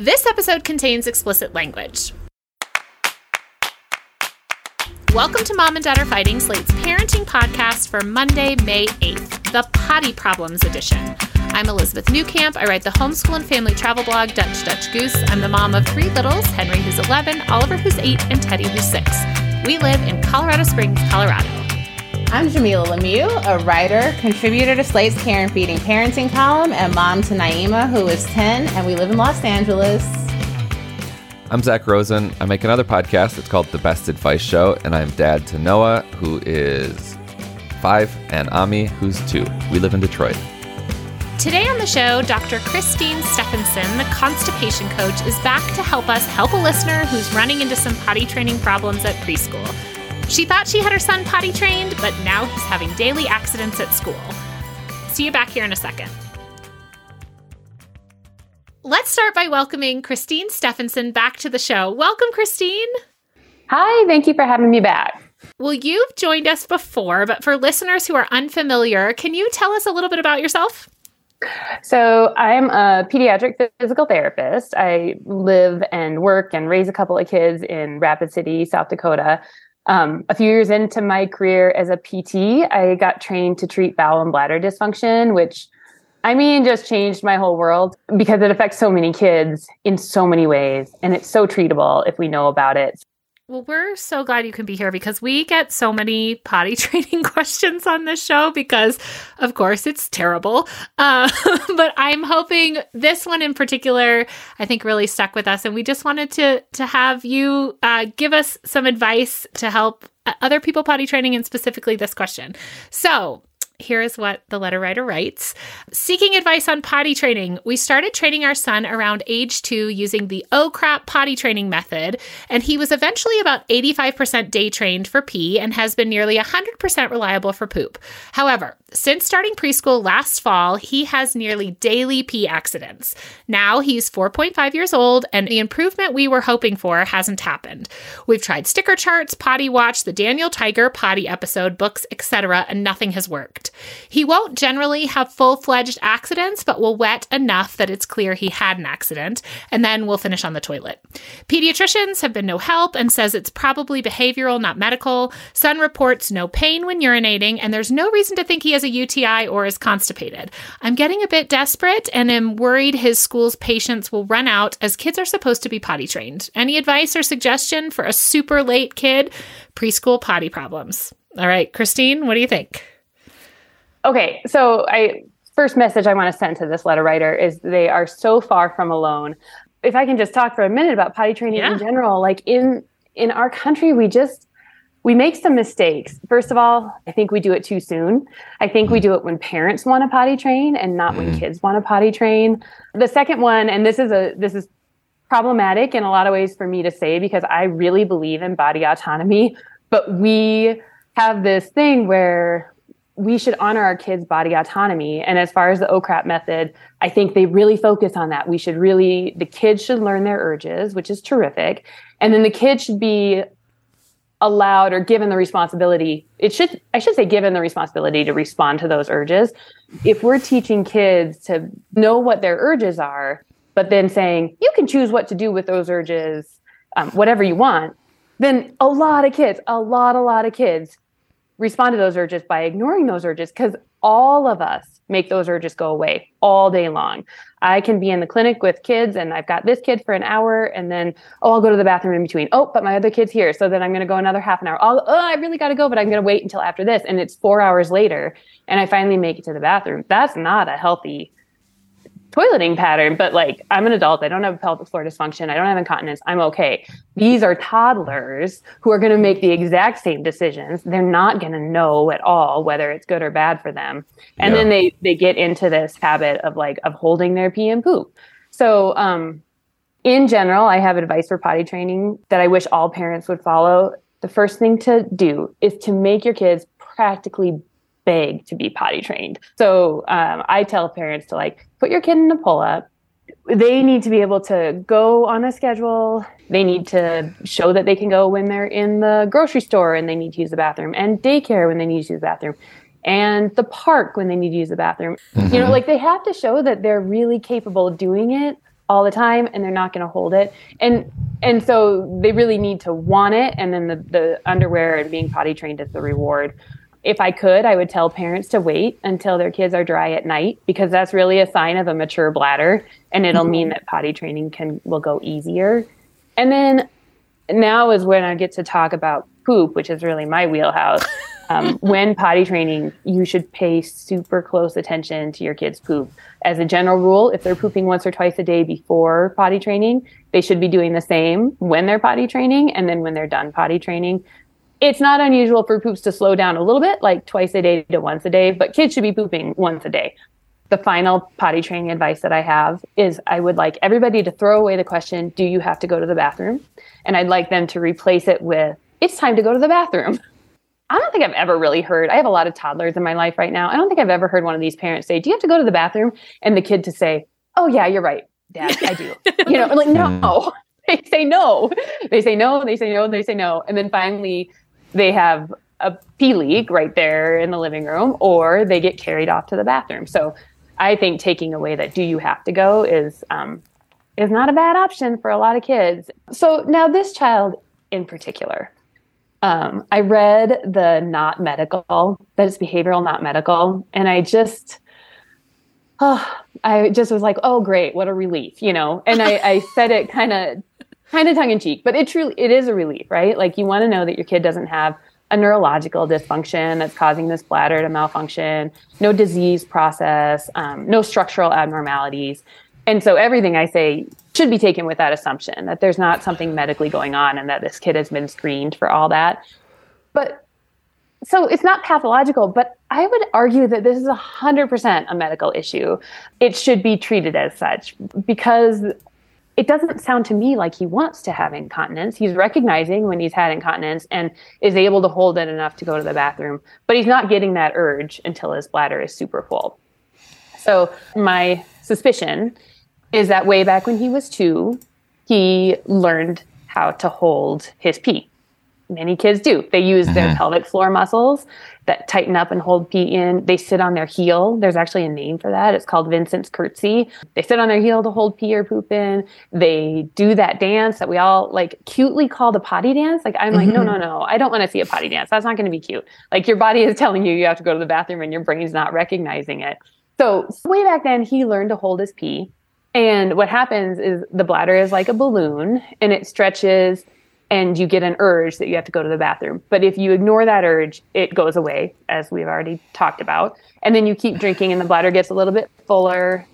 This episode contains explicit language. Welcome to Mom and Dad Are Fighting, Slate's parenting podcast for Monday, May 8th, the Potty Problems edition. I'm Elizabeth Newcamp. I write the homeschool and family travel blog Dutch Dutch Goose. I'm the mom of three littles Henry, who's 11, Oliver, who's 8, and Teddy, who's 6. We live in Colorado Springs, Colorado. I'm Jamilah Lemieux, a writer, contributor to Slate's Care and Feeding Parenting column, and mom to Naima, who is 10, and we live in Los Angeles. I'm Zak Rosen. I make another podcast. It's called The Best Advice Show, and I'm dad to Noah, who is five, and Ami, who's two. We live in Detroit. Today on the show, Dr. Christine Stephenson, the constipation coach, is back to help us help a listener who's running into some potty training problems at preschool. She thought she had her son potty trained, but now he's having daily accidents at school. See you back here in a second. Let's start by welcoming Christine Stephenson back to the show. Welcome, Christine. Hi, thank you for having me back. Well, you've joined us before, but for listeners who are unfamiliar, can you tell us a little bit about yourself? So, I'm a pediatric physical therapist. I live and work and raise a couple of kids in Rapid City, South Dakota. Um, a few years into my career as a PT, I got trained to treat bowel and bladder dysfunction, which I mean, just changed my whole world because it affects so many kids in so many ways. And it's so treatable if we know about it. Well, we're so glad you can be here because we get so many potty training questions on this show because, of course, it's terrible. Uh, but I'm hoping this one in particular, I think, really stuck with us, and we just wanted to to have you uh, give us some advice to help uh, other people potty training, and specifically this question. So, here is what the letter writer writes Seeking advice on potty training. We started training our son around age two using the oh crap potty training method, and he was eventually about 85% day trained for pee and has been nearly 100% reliable for poop. However, since starting preschool last fall, he has nearly daily pee accidents. Now he's 4.5 years old, and the improvement we were hoping for hasn't happened. We've tried sticker charts, potty watch, the Daniel Tiger potty episode, books, etc., and nothing has worked. He won't generally have full fledged accidents, but will wet enough that it's clear he had an accident, and then we'll finish on the toilet. Pediatricians have been no help and says it's probably behavioral, not medical. Son reports no pain when urinating, and there's no reason to think he has a UTI or is constipated. I'm getting a bit desperate and am worried his school's patience will run out as kids are supposed to be potty trained. Any advice or suggestion for a super late kid? Preschool potty problems. All right, Christine, what do you think? Okay, so I first message I want to send to this letter writer is they are so far from alone. If I can just talk for a minute about potty training yeah. in general, like in in our country, we just we make some mistakes. First of all, I think we do it too soon. I think we do it when parents want to potty train and not when mm-hmm. kids want to potty train. The second one, and this is a this is problematic in a lot of ways for me to say because I really believe in body autonomy, but we have this thing where we should honor our kids' body autonomy. And as far as the OCRAP method, I think they really focus on that. We should really, the kids should learn their urges, which is terrific. And then the kids should be allowed or given the responsibility. It should, I should say, given the responsibility to respond to those urges. If we're teaching kids to know what their urges are, but then saying, you can choose what to do with those urges, um, whatever you want, then a lot of kids, a lot, a lot of kids respond to those urges by ignoring those urges because all of us make those urges go away all day long. I can be in the clinic with kids and I've got this kid for an hour and then, oh, I'll go to the bathroom in between. Oh, but my other kid's here. So then I'm going to go another half an hour. oh, I really got to go, but I'm going to wait until after this. And it's four hours later and I finally make it to the bathroom. That's not a healthy toileting pattern, but like I'm an adult, I don't have pelvic floor dysfunction, I don't have incontinence, I'm okay. These are toddlers who are going to make the exact same decisions. They're not going to know at all whether it's good or bad for them. And yeah. then they they get into this habit of like of holding their pee and poop. So um in general, I have advice for potty training that I wish all parents would follow. The first thing to do is to make your kids practically beg to be potty trained. So um, I tell parents to like put your kid in a pull up. They need to be able to go on a schedule. They need to show that they can go when they're in the grocery store and they need to use the bathroom, and daycare when they need to use the bathroom, and the park when they need to use the bathroom. Mm-hmm. You know, like they have to show that they're really capable of doing it all the time and they're not going to hold it and and so they really need to want it and then the, the underwear and being potty trained is the reward if i could i would tell parents to wait until their kids are dry at night because that's really a sign of a mature bladder and it'll mm-hmm. mean that potty training can will go easier and then now is when i get to talk about poop which is really my wheelhouse um, when potty training, you should pay super close attention to your kids' poop. As a general rule, if they're pooping once or twice a day before potty training, they should be doing the same when they're potty training and then when they're done potty training. It's not unusual for poops to slow down a little bit, like twice a day to once a day, but kids should be pooping once a day. The final potty training advice that I have is I would like everybody to throw away the question, Do you have to go to the bathroom? And I'd like them to replace it with, It's time to go to the bathroom. I don't think I've ever really heard. I have a lot of toddlers in my life right now. I don't think I've ever heard one of these parents say, "Do you have to go to the bathroom?" and the kid to say, "Oh yeah, you're right, Dad, I do." you know, like no, mm. they say no, they say no, they say no, they say no, and then finally they have a pee leak right there in the living room, or they get carried off to the bathroom. So I think taking away that "Do you have to go?" is um, is not a bad option for a lot of kids. So now this child in particular um, I read the not medical, that it's behavioral, not medical. And I just, oh, I just was like, oh, great. What a relief, you know? And I, I said it kind of, kind of tongue in cheek, but it truly, it is a relief, right? Like you want to know that your kid doesn't have a neurological dysfunction that's causing this bladder to malfunction, no disease process, um, no structural abnormalities. And so everything I say should be taken with that assumption that there's not something medically going on and that this kid has been screened for all that. But so it's not pathological, but I would argue that this is 100% a medical issue. It should be treated as such because it doesn't sound to me like he wants to have incontinence. He's recognizing when he's had incontinence and is able to hold it enough to go to the bathroom, but he's not getting that urge until his bladder is super full. So, my suspicion is that way back when he was two, he learned how to hold his pee. Many kids do. They use mm-hmm. their pelvic floor muscles that tighten up and hold pee in. They sit on their heel. There's actually a name for that. It's called Vincent's curtsy. They sit on their heel to hold pee or poop in. They do that dance that we all like cutely call the potty dance. Like I'm mm-hmm. like, no, no, no. I don't want to see a potty dance. That's not going to be cute. Like your body is telling you you have to go to the bathroom and your brain's not recognizing it. So way back then, he learned to hold his pee and what happens is the bladder is like a balloon and it stretches and you get an urge that you have to go to the bathroom. But if you ignore that urge, it goes away, as we've already talked about. And then you keep drinking and the bladder gets a little bit fuller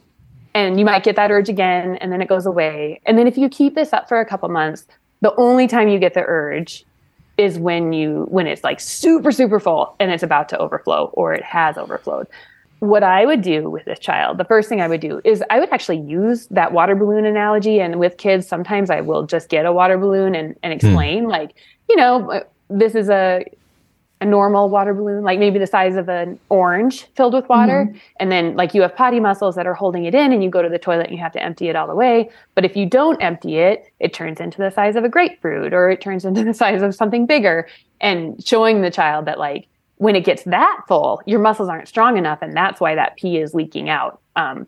and you might get that urge again and then it goes away. And then if you keep this up for a couple months, the only time you get the urge is when you when it's like super super full and it's about to overflow or it has overflowed what I would do with this child, the first thing I would do is I would actually use that water balloon analogy. And with kids, sometimes I will just get a water balloon and, and hmm. explain, mm. like, you know, uh, this is a a normal water balloon, like maybe the size of an orange filled with water. Mm-hmm. And then, like, you have potty muscles that are holding it in, and you go to the toilet and you have to empty it all the way. But if you don't empty it, it turns into the size of a grapefruit or it turns into the size of something bigger. And showing the child that, like, when it gets that full, your muscles aren't strong enough, and that's why that pee is leaking out. Um,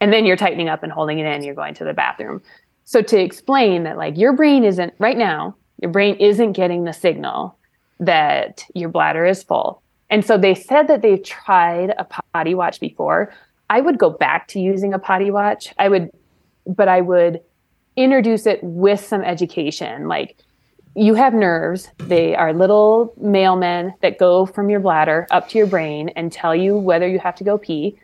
and then you're tightening up and holding it in. You're going to the bathroom. So to explain that, like your brain isn't right now, your brain isn't getting the signal that your bladder is full. And so they said that they've tried a potty watch before. I would go back to using a potty watch. I would, but I would introduce it with some education, like you have nerves. They are little mailmen that go from your bladder up to your brain and tell you whether you have to go pee.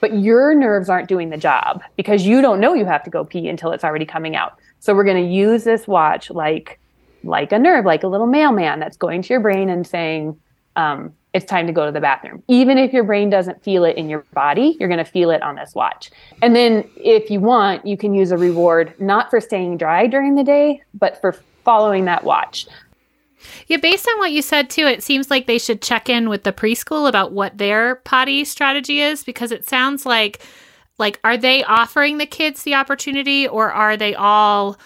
But your nerves aren't doing the job because you don't know you have to go pee until it's already coming out. So we're going to use this watch like like a nerve, like a little mailman that's going to your brain and saying, um, it's time to go to the bathroom. Even if your brain doesn't feel it in your body, you're going to feel it on this watch. And then if you want, you can use a reward not for staying dry during the day, but for following that watch. Yeah, based on what you said too, it seems like they should check in with the preschool about what their potty strategy is because it sounds like like are they offering the kids the opportunity or are they all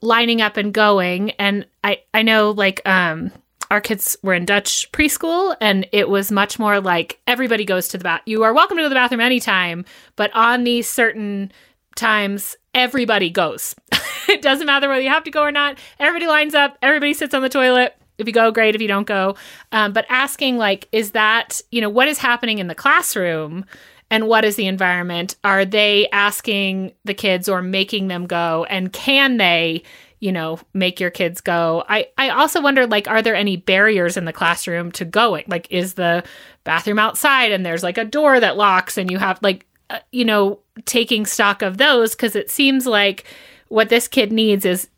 lining up and going and I I know like um our kids were in Dutch preschool and it was much more like everybody goes to the bath. You are welcome to go to the bathroom anytime, but on these certain times everybody goes. it doesn't matter whether you have to go or not. Everybody lines up, everybody sits on the toilet. If you go, great. If you don't go, um, but asking like, is that you know what is happening in the classroom? and what is the environment? Are they asking the kids or making them go? And can they, you know, make your kids go? I, I also wonder, like, are there any barriers in the classroom to going? Like, is the bathroom outside and there's like a door that locks and you have, like, uh, you know, taking stock of those? Because it seems like what this kid needs is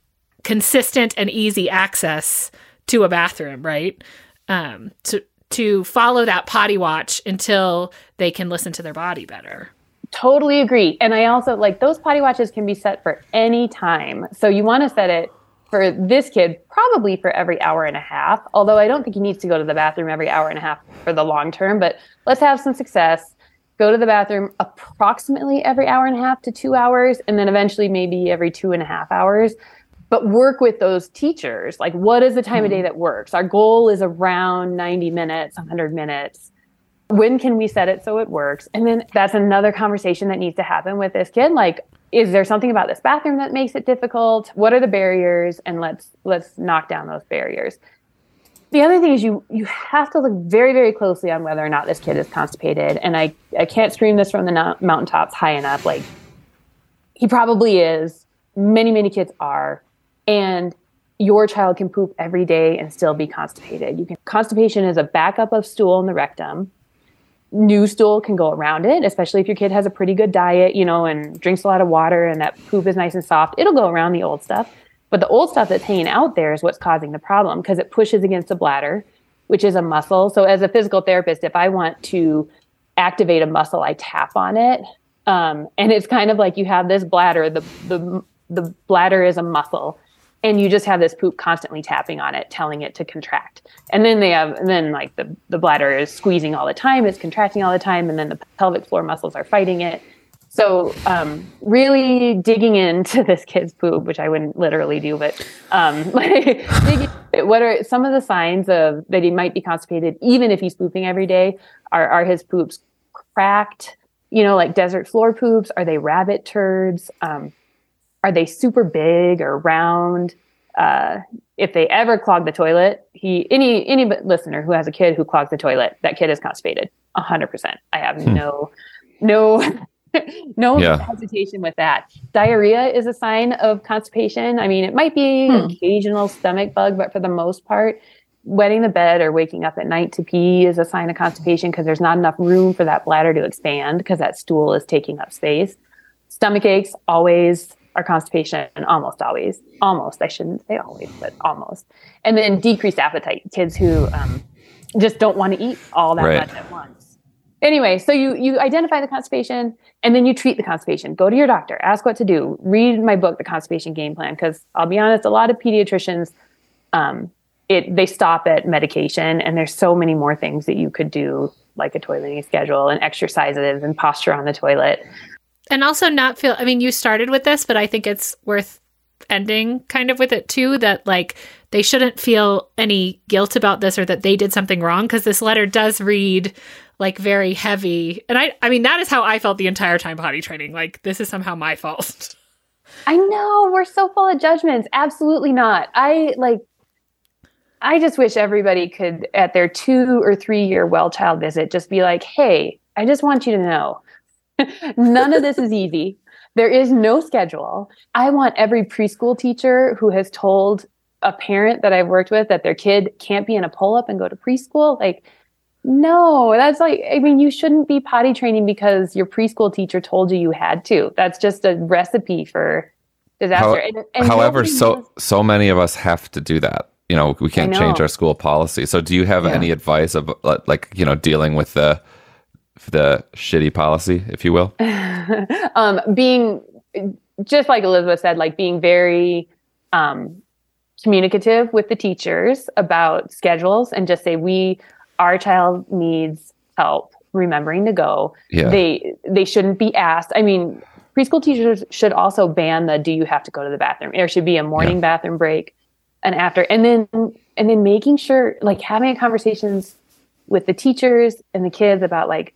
consistent and easy access to a bathroom, right? Um, to to follow that potty watch until they can listen to their body better. Totally agree. And I also like those potty watches can be set for any time. So you want to set it for this kid probably for every hour and a half, although I don't think he needs to go to the bathroom every hour and a half for the long term, but let's have some success. Go to the bathroom approximately every hour and a half to two hours, and then eventually maybe every two and a half hours but work with those teachers. Like, what is the time mm-hmm. of day mm-hmm. that works? Our goal is around 90 minutes, 100 minutes. When can we set it so it works? And then that's another conversation that needs to happen with this kid. Like, is there something about this bathroom that makes it difficult? What are the barriers? And let's let's knock down those barriers. The other thing is you you have to look very very closely on whether or not this kid is constipated. And I I can't scream this from the mountaintops high enough. Like, he probably is. Many many kids are and your child can poop every day and still be constipated. You can constipation is a backup of stool in the rectum. New stool can go around it, especially if your kid has a pretty good diet, you know, and drinks a lot of water and that poop is nice and soft. It'll go around the old stuff. But the old stuff that's hanging out there is what's causing the problem because it pushes against the bladder, which is a muscle. So as a physical therapist, if I want to activate a muscle, I tap on it. Um, and it's kind of like you have this bladder, the the the bladder is a muscle and you just have this poop constantly tapping on it telling it to contract and then they have and then like the, the bladder is squeezing all the time it's contracting all the time and then the pelvic floor muscles are fighting it so um, really digging into this kid's poop which i wouldn't literally do but um, like, what are some of the signs of that he might be constipated even if he's pooping every day are, are his poops cracked you know like desert floor poops are they rabbit turds um, are they super big or round? Uh, if they ever clog the toilet, he any any listener who has a kid who clogs the toilet, that kid is constipated. hundred percent. I have hmm. no no no yeah. hesitation with that. Diarrhea is a sign of constipation. I mean, it might be hmm. occasional stomach bug, but for the most part, wetting the bed or waking up at night to pee is a sign of constipation because there's not enough room for that bladder to expand because that stool is taking up space. Stomach aches always are constipation almost always almost i shouldn't say always but almost and then decreased appetite kids who um, just don't want to eat all that right. much at once anyway so you you identify the constipation and then you treat the constipation. Go to your doctor. Ask what to do. Read my book the constipation game plan because i'll be honest a lot of pediatricians um, it they stop at medication and there's so many more things that you could do like a toileting schedule and exercises and posture on the toilet. And also not feel i mean you started with this but i think it's worth ending kind of with it too that like they shouldn't feel any guilt about this or that they did something wrong because this letter does read like very heavy. And i i mean that is how i felt the entire time potty training. Like this is somehow my fault. I know we're so full of judgments. Absolutely not. I like i just wish everybody could at their two or three year well child visit just be like hey i just want you to know None of this is easy. There is no schedule. I want every preschool teacher who has told a parent that I've worked with that their kid can't be in a pull up and go to preschool. Like, no, that's like, I mean, you shouldn't be potty training because your preschool teacher told you you had to. That's just a recipe for disaster. How, and, and however, so, knows- so many of us have to do that. you know we can't change our school policy. So do you have yeah. any advice of like you know dealing with the the shitty policy, if you will? um, being just like Elizabeth said, like being very um, communicative with the teachers about schedules and just say we our child needs help remembering to go. Yeah. They they shouldn't be asked. I mean, preschool teachers should also ban the do you have to go to the bathroom? There should be a morning yeah. bathroom break and after and then and then making sure like having conversations with the teachers and the kids about like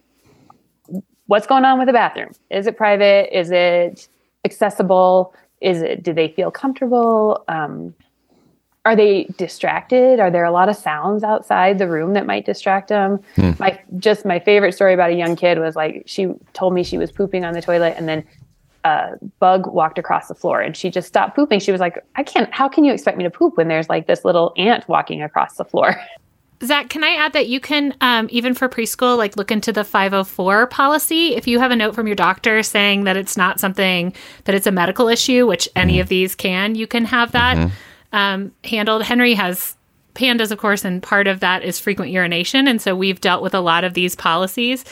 what's going on with the bathroom? Is it private? Is it accessible? Is it do they feel comfortable? Um, are they distracted? Are there a lot of sounds outside the room that might distract them? Hmm. My just my favorite story about a young kid was like she told me she was pooping on the toilet and then a bug walked across the floor and she just stopped pooping. She was like, I can't, how can you expect me to poop when there's like this little ant walking across the floor? Zak, can I add that you can, um, even for preschool, like look into the 504 policy. If you have a note from your doctor saying that it's not something that it's a medical issue, which any mm-hmm. of these can, you can have that mm-hmm. Um, handled. Henry has PANDAS, of course, and part of that is frequent urination. And so we've dealt with a lot of these policies.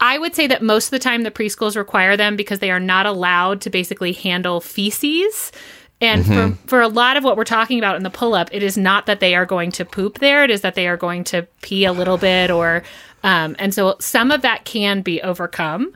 I would say that most of the time the preschools require them because they are not allowed to basically handle feces. And mm-hmm. for, for a lot of what we're talking about in the pull up, it is not that they are going to poop there. It is that they are going to pee a little bit or, um, and so some of that can be overcome.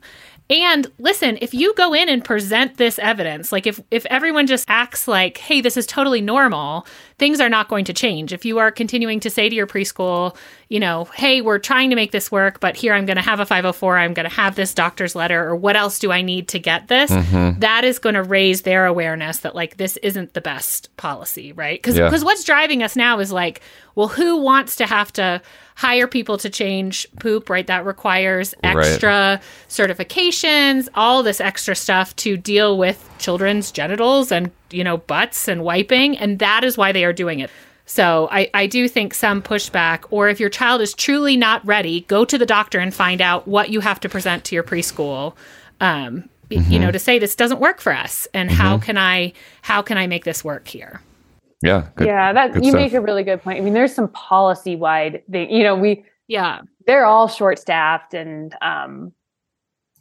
And listen, if you go in and present this evidence, like if if everyone just acts like, "Hey, this is totally normal," things are not going to change. If you are continuing to say to your preschool, you know, "Hey, we're trying to make this work, but here I'm going to have a 504, I'm going to have this doctor's letter or what else do I need to get this?" Mm-hmm. That is going to raise their awareness that like this isn't the best policy, right? Cuz yeah. cuz what's driving us now is like, well, who wants to have to hire people to change poop, right? That requires extra right. certifications, all this extra stuff to deal with children's genitals and, you know, butts and wiping. And that is why they are doing it. So I, I do think some pushback, or if your child is truly not ready, go to the doctor and find out what you have to present to your preschool. Um, mm-hmm. you know, to say this doesn't work for us, and mm-hmm. how can I how can I make this work here? Yeah. Good, yeah. That you stuff. make a really good point. I mean, there's some policy wide thing, you know, we, yeah, they're all short staffed and, um,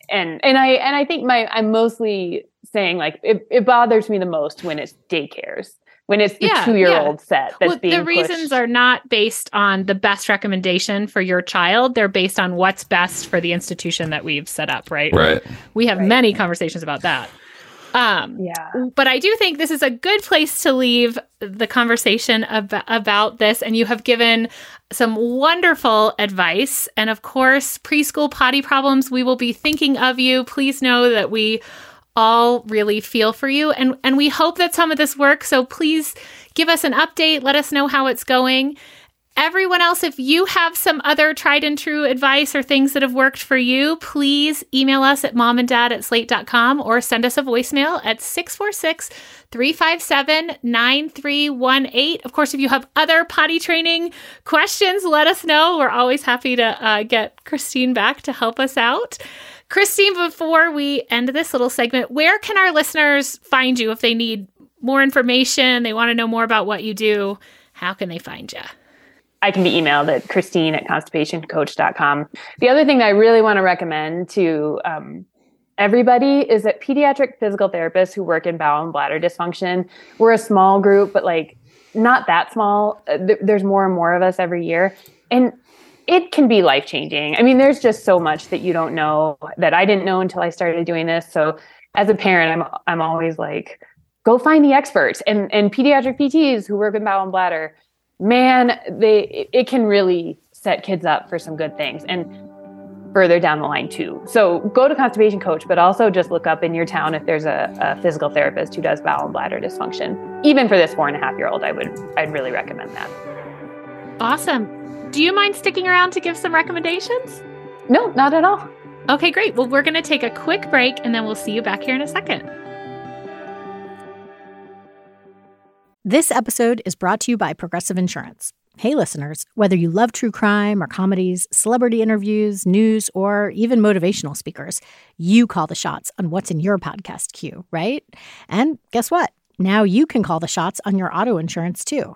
and, and I, and I think my, I'm mostly saying like, it, it bothers me the most when it's daycares when it's the yeah, two year old yeah. set that's well, being the reasons are not based on the best recommendation for your child they're based on what's best for the institution that we've set up right right we have right. many conversations about that um, yeah. But I do think this is a good place to leave the conversation ab- about this. And you have given some wonderful advice. And of course, preschool potty problems, we will be thinking of you. Please know that we all really feel for you and and we hope that some of this works so please give us an update let us know how it's going Everyone else, if you have some other tried and true advice or things that have worked for you, please email us at momanddad at slate.com or send us a voicemail at 646 357 9318. Of course, if you have other potty training questions, let us know. We're always happy to uh, get Christine back to help us out. Christine, before we end this little segment, where can our listeners find you if they need more information, they want to know more about what you do? How can they find you? I can be emailed at christine at constipationcoach.com. The other thing that I really want to recommend to um, everybody is that pediatric physical therapists who work in bowel and bladder dysfunction, we're a small group, but like not that small. Uh, there's more and more of us every year. And it can be life changing. I mean, there's just so much that you don't know that I didn't know until I started doing this. So as a parent, I'm I'm always like, go find the experts and and pediatric PTs who work in bowel and bladder man, they it can really set kids up for some good things and further down the line too. So go to constipation coach, but also just look up in your town if there's a, a physical therapist who does bowel and bladder dysfunction. Even for this four and a half year old, I would I'd really recommend that. Awesome. Do you mind sticking around to give some recommendations? No, not at all. Okay, great. Well, we're going to take a quick break and then we'll see you back here in a second. This episode is brought to you by Progressive Insurance. Hey, listeners, whether you love true crime or comedies, celebrity interviews, news, or even motivational speakers, you call the shots on what's in your podcast queue, right? And guess what? Now you can call the shots on your auto insurance too.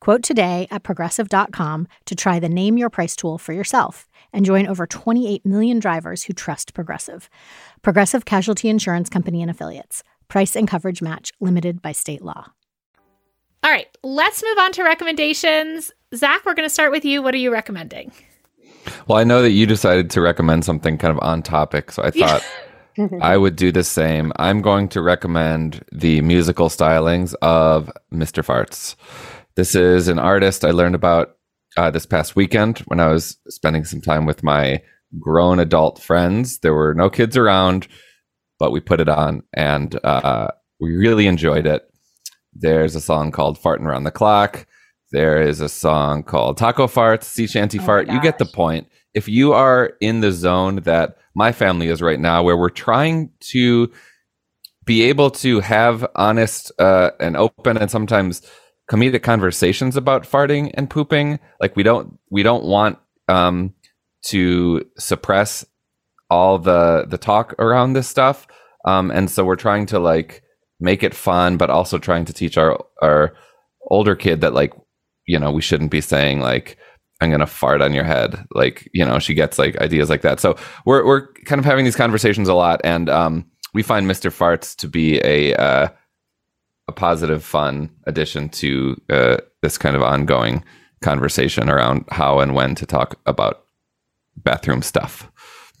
Quote today at progressive.com to try the Name Your Price tool for yourself and join over 28 million drivers who trust Progressive. Progressive Casualty Insurance Company and Affiliates. Price and coverage match limited by state law. All right, let's move on to recommendations. Zak, we're going to start with you. What are you recommending? Well, I know that you decided to recommend something kind of on topic, so I thought I would do the same. I'm going to recommend the musical stylings of Mr. Farts. This is an artist I learned about uh, this past weekend when I was spending some time with my grown adult friends. There were no kids around, but we put it on and uh, we really enjoyed it. There's a song called Farting Around the Clock. There is a song called Taco Farts, Sea Shanty Oh Fart. You get the point. If you are in the zone that my family is right now, where we're trying to be able to have honest uh, and open and sometimes comedic conversations about farting and pooping, like we don't we don't want um, to suppress all the the talk around this stuff, um, and so we're trying to like make it fun, but also trying to teach our our older kid that like you know we shouldn't be saying like I'm gonna fart on your head. Like, you know, she gets like ideas like that. So we're we're kind of having these conversations a lot, and um, we find Mr. Farts to be a uh, a positive, fun addition to uh, this kind of ongoing conversation around how and when to talk about bathroom stuff.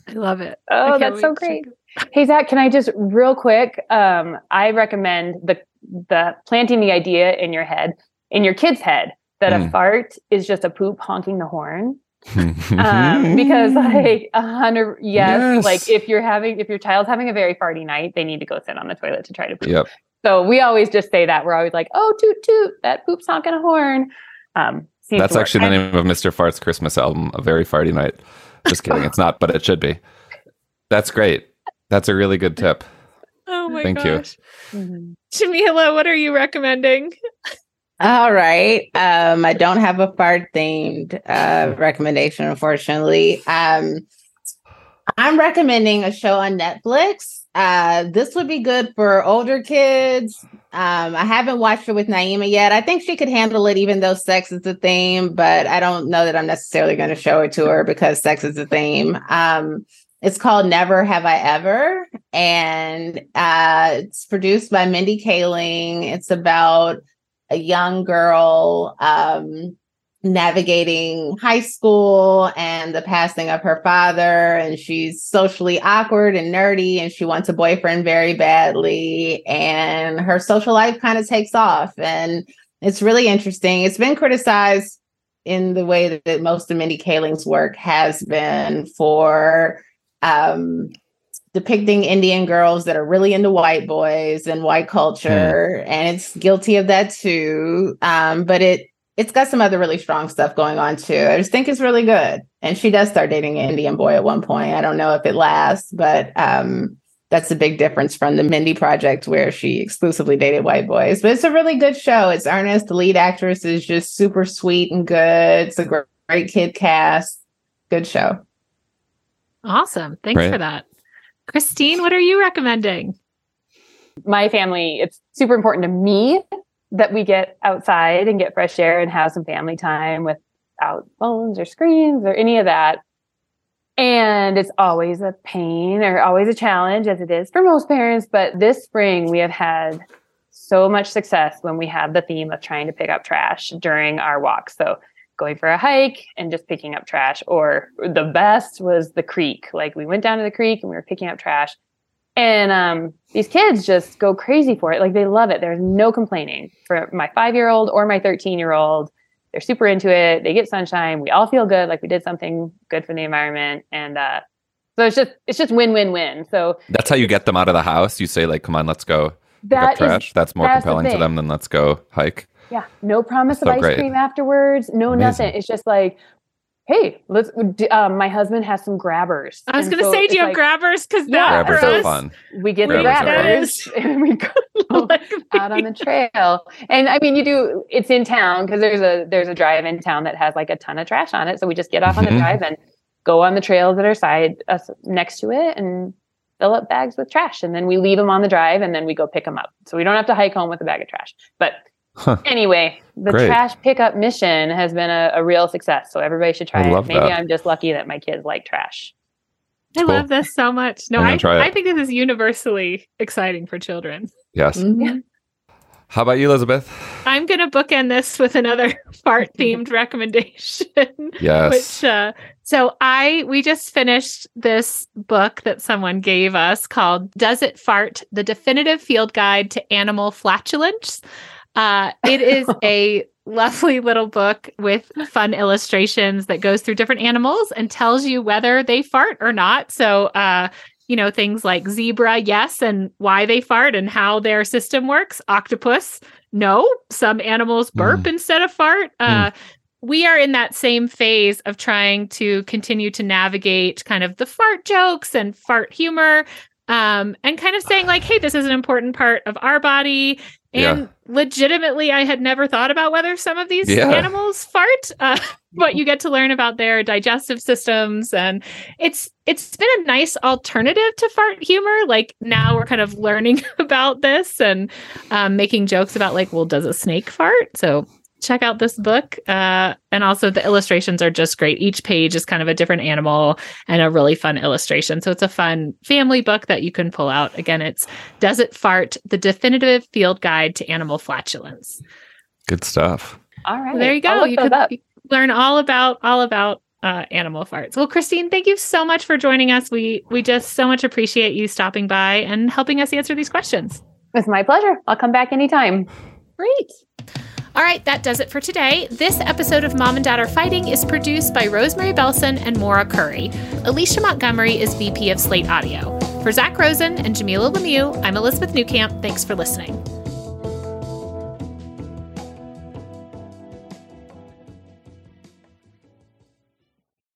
I love it. Oh, that's so wait to great. Hey Zak, can I just real quick? Um, I recommend the the planting the idea in your head, in your kid's head, that a Mm. fart is just a poop honking the horn. Um, because like a hundred, yes, Yes. like if you're having if your child's having a very farty night, they need to go sit on the toilet to try to poop. yep. So we always just say that. We're always like, oh, toot toot, that poop's honking a horn. Um, That's to work. actually the name of Mr. Fart's Christmas album, A Very Farty Night. Just kidding. It's not, but it should be. That's great. That's a really good tip. Oh my Thank you. gosh. Mhm. Jamilah, what are you recommending? All right. Um, I don't have a fart themed uh, recommendation, unfortunately. Um, I'm recommending a show on Netflix. Uh, this would be good for older kids. Um, I haven't watched it with Naima yet. I think she could handle it, even though sex is the theme, but I don't know that I'm necessarily going to show it to her because sex is the theme. Um, it's called Never Have I Ever, and uh, it's produced by Mindy Kaling. It's about a young girl um, navigating high school and the passing of her father. And she's socially awkward and nerdy, and she wants a boyfriend very badly. And her social life kind of takes off. And it's really interesting. It's been criticized in the way that, most of Mindy Kaling's work has been for um, depicting Indian girls that are really into white boys and white culture, and it's guilty of that too. Um, but it it's got some other really strong stuff going on too. I just think it's really good. And she does start dating an Indian boy at one point. I don't know if it lasts, but um, that's a big difference from the Mindy Project where she exclusively dated white boys. But it's a really good show. It's earnest. The lead actress is just super sweet and good. It's a gr- great kid cast. Good show. Awesome. Thanks Great. for that. Christine, what are you recommending? my family, it's super important to me that we get outside and get fresh air and have some family time without phones or screens or any of that. And it's always a pain or always a challenge, as it is for most parents. But this spring, we have had so much success when we have the theme of trying to pick up trash during our walks. So, going for a hike and just picking up trash, or the best was the creek. Like, we went down to the creek and we were picking up trash. And um, these kids just go crazy for it. Like they love it. There's no complaining for my five year old or my 13 year old. They're super into it. They get sunshine. We all feel good. Like we did something good for the environment. And uh, so it's just it's just win win win. So That's how you get them out of the house. You say, like, come on, let's go that up is trash. That's more that's the compelling to them than let's go hike. yeah, no promise So of ice great. cream afterwards. No Amazing. nothing. It's just like hey, let's. Um, my husband has some grabbers. I was going to so say, do you have like, grabbers? Because yeah, grabbers are fun. We get grabbers the grabbers and we go out on the trail. And I mean, you do. It's in town because there's a there's a drive in town that has like a ton of trash on it. So we just get off on the mm-hmm. drive and go on the trails that are side us next to it and fill up bags with trash and then we leave them on the drive and then we go pick them up so we don't have to hike home with a bag of trash but Huh. Anyway, the Great. trash pickup mission has been a, a, real success. So everybody should try it. Maybe that. I'm just lucky that my kids like trash. I cool. love this so much. No, I, I think this is universally exciting for children. Yes. Mm-hmm. How about you, Elizabeth? I'm going to bookend this with another fart themed recommendation. Yes. Which, uh, so I, we just finished this book that someone gave us called Does It Fart? The Definitive Field Guide to Animal Flatulence. Uh, it is a lovely little book with fun illustrations that goes through different animals and tells you whether they fart or not. So, uh, you know, things like zebra, yes, and why they fart and how their system works. Octopus, no. Some animals burp mm. instead of fart. Uh, mm. We are in that same phase of trying to continue to navigate kind of the fart jokes and fart humor um, and kind of saying like, hey, this is an important part of our body. And yeah. legitimately, I had never thought about whether some of these yeah. animals fart, uh, but you get to learn about their digestive systems, and it's it's been a nice alternative to fart humor. Like now, we're kind of learning about this and um, making jokes about like, well, does a snake fart? So check out this book. Uh, and also, the illustrations are just great. Each page is kind of a different animal and a really fun illustration. So it's a fun family book that you can pull out. Again, it's Does It Fart? The Definitive Field Guide to Animal Flatulence. Good stuff. All right. Well, there you go. You can learn all about all about uh, animal farts. Well, Christine, thank you so much for joining us. We we just so much appreciate you stopping by and helping us answer these questions. It's my pleasure. I'll come back anytime. Great. All right, that does it for today. This episode of Mom and Dad Are Fighting is produced by Rosemary Belson and Maura Currie. Alicia Montgomery is VP of Slate Audio. For Zak Rosen and Jamilah Lemieux, I'm Elizabeth Newcamp. Thanks for listening.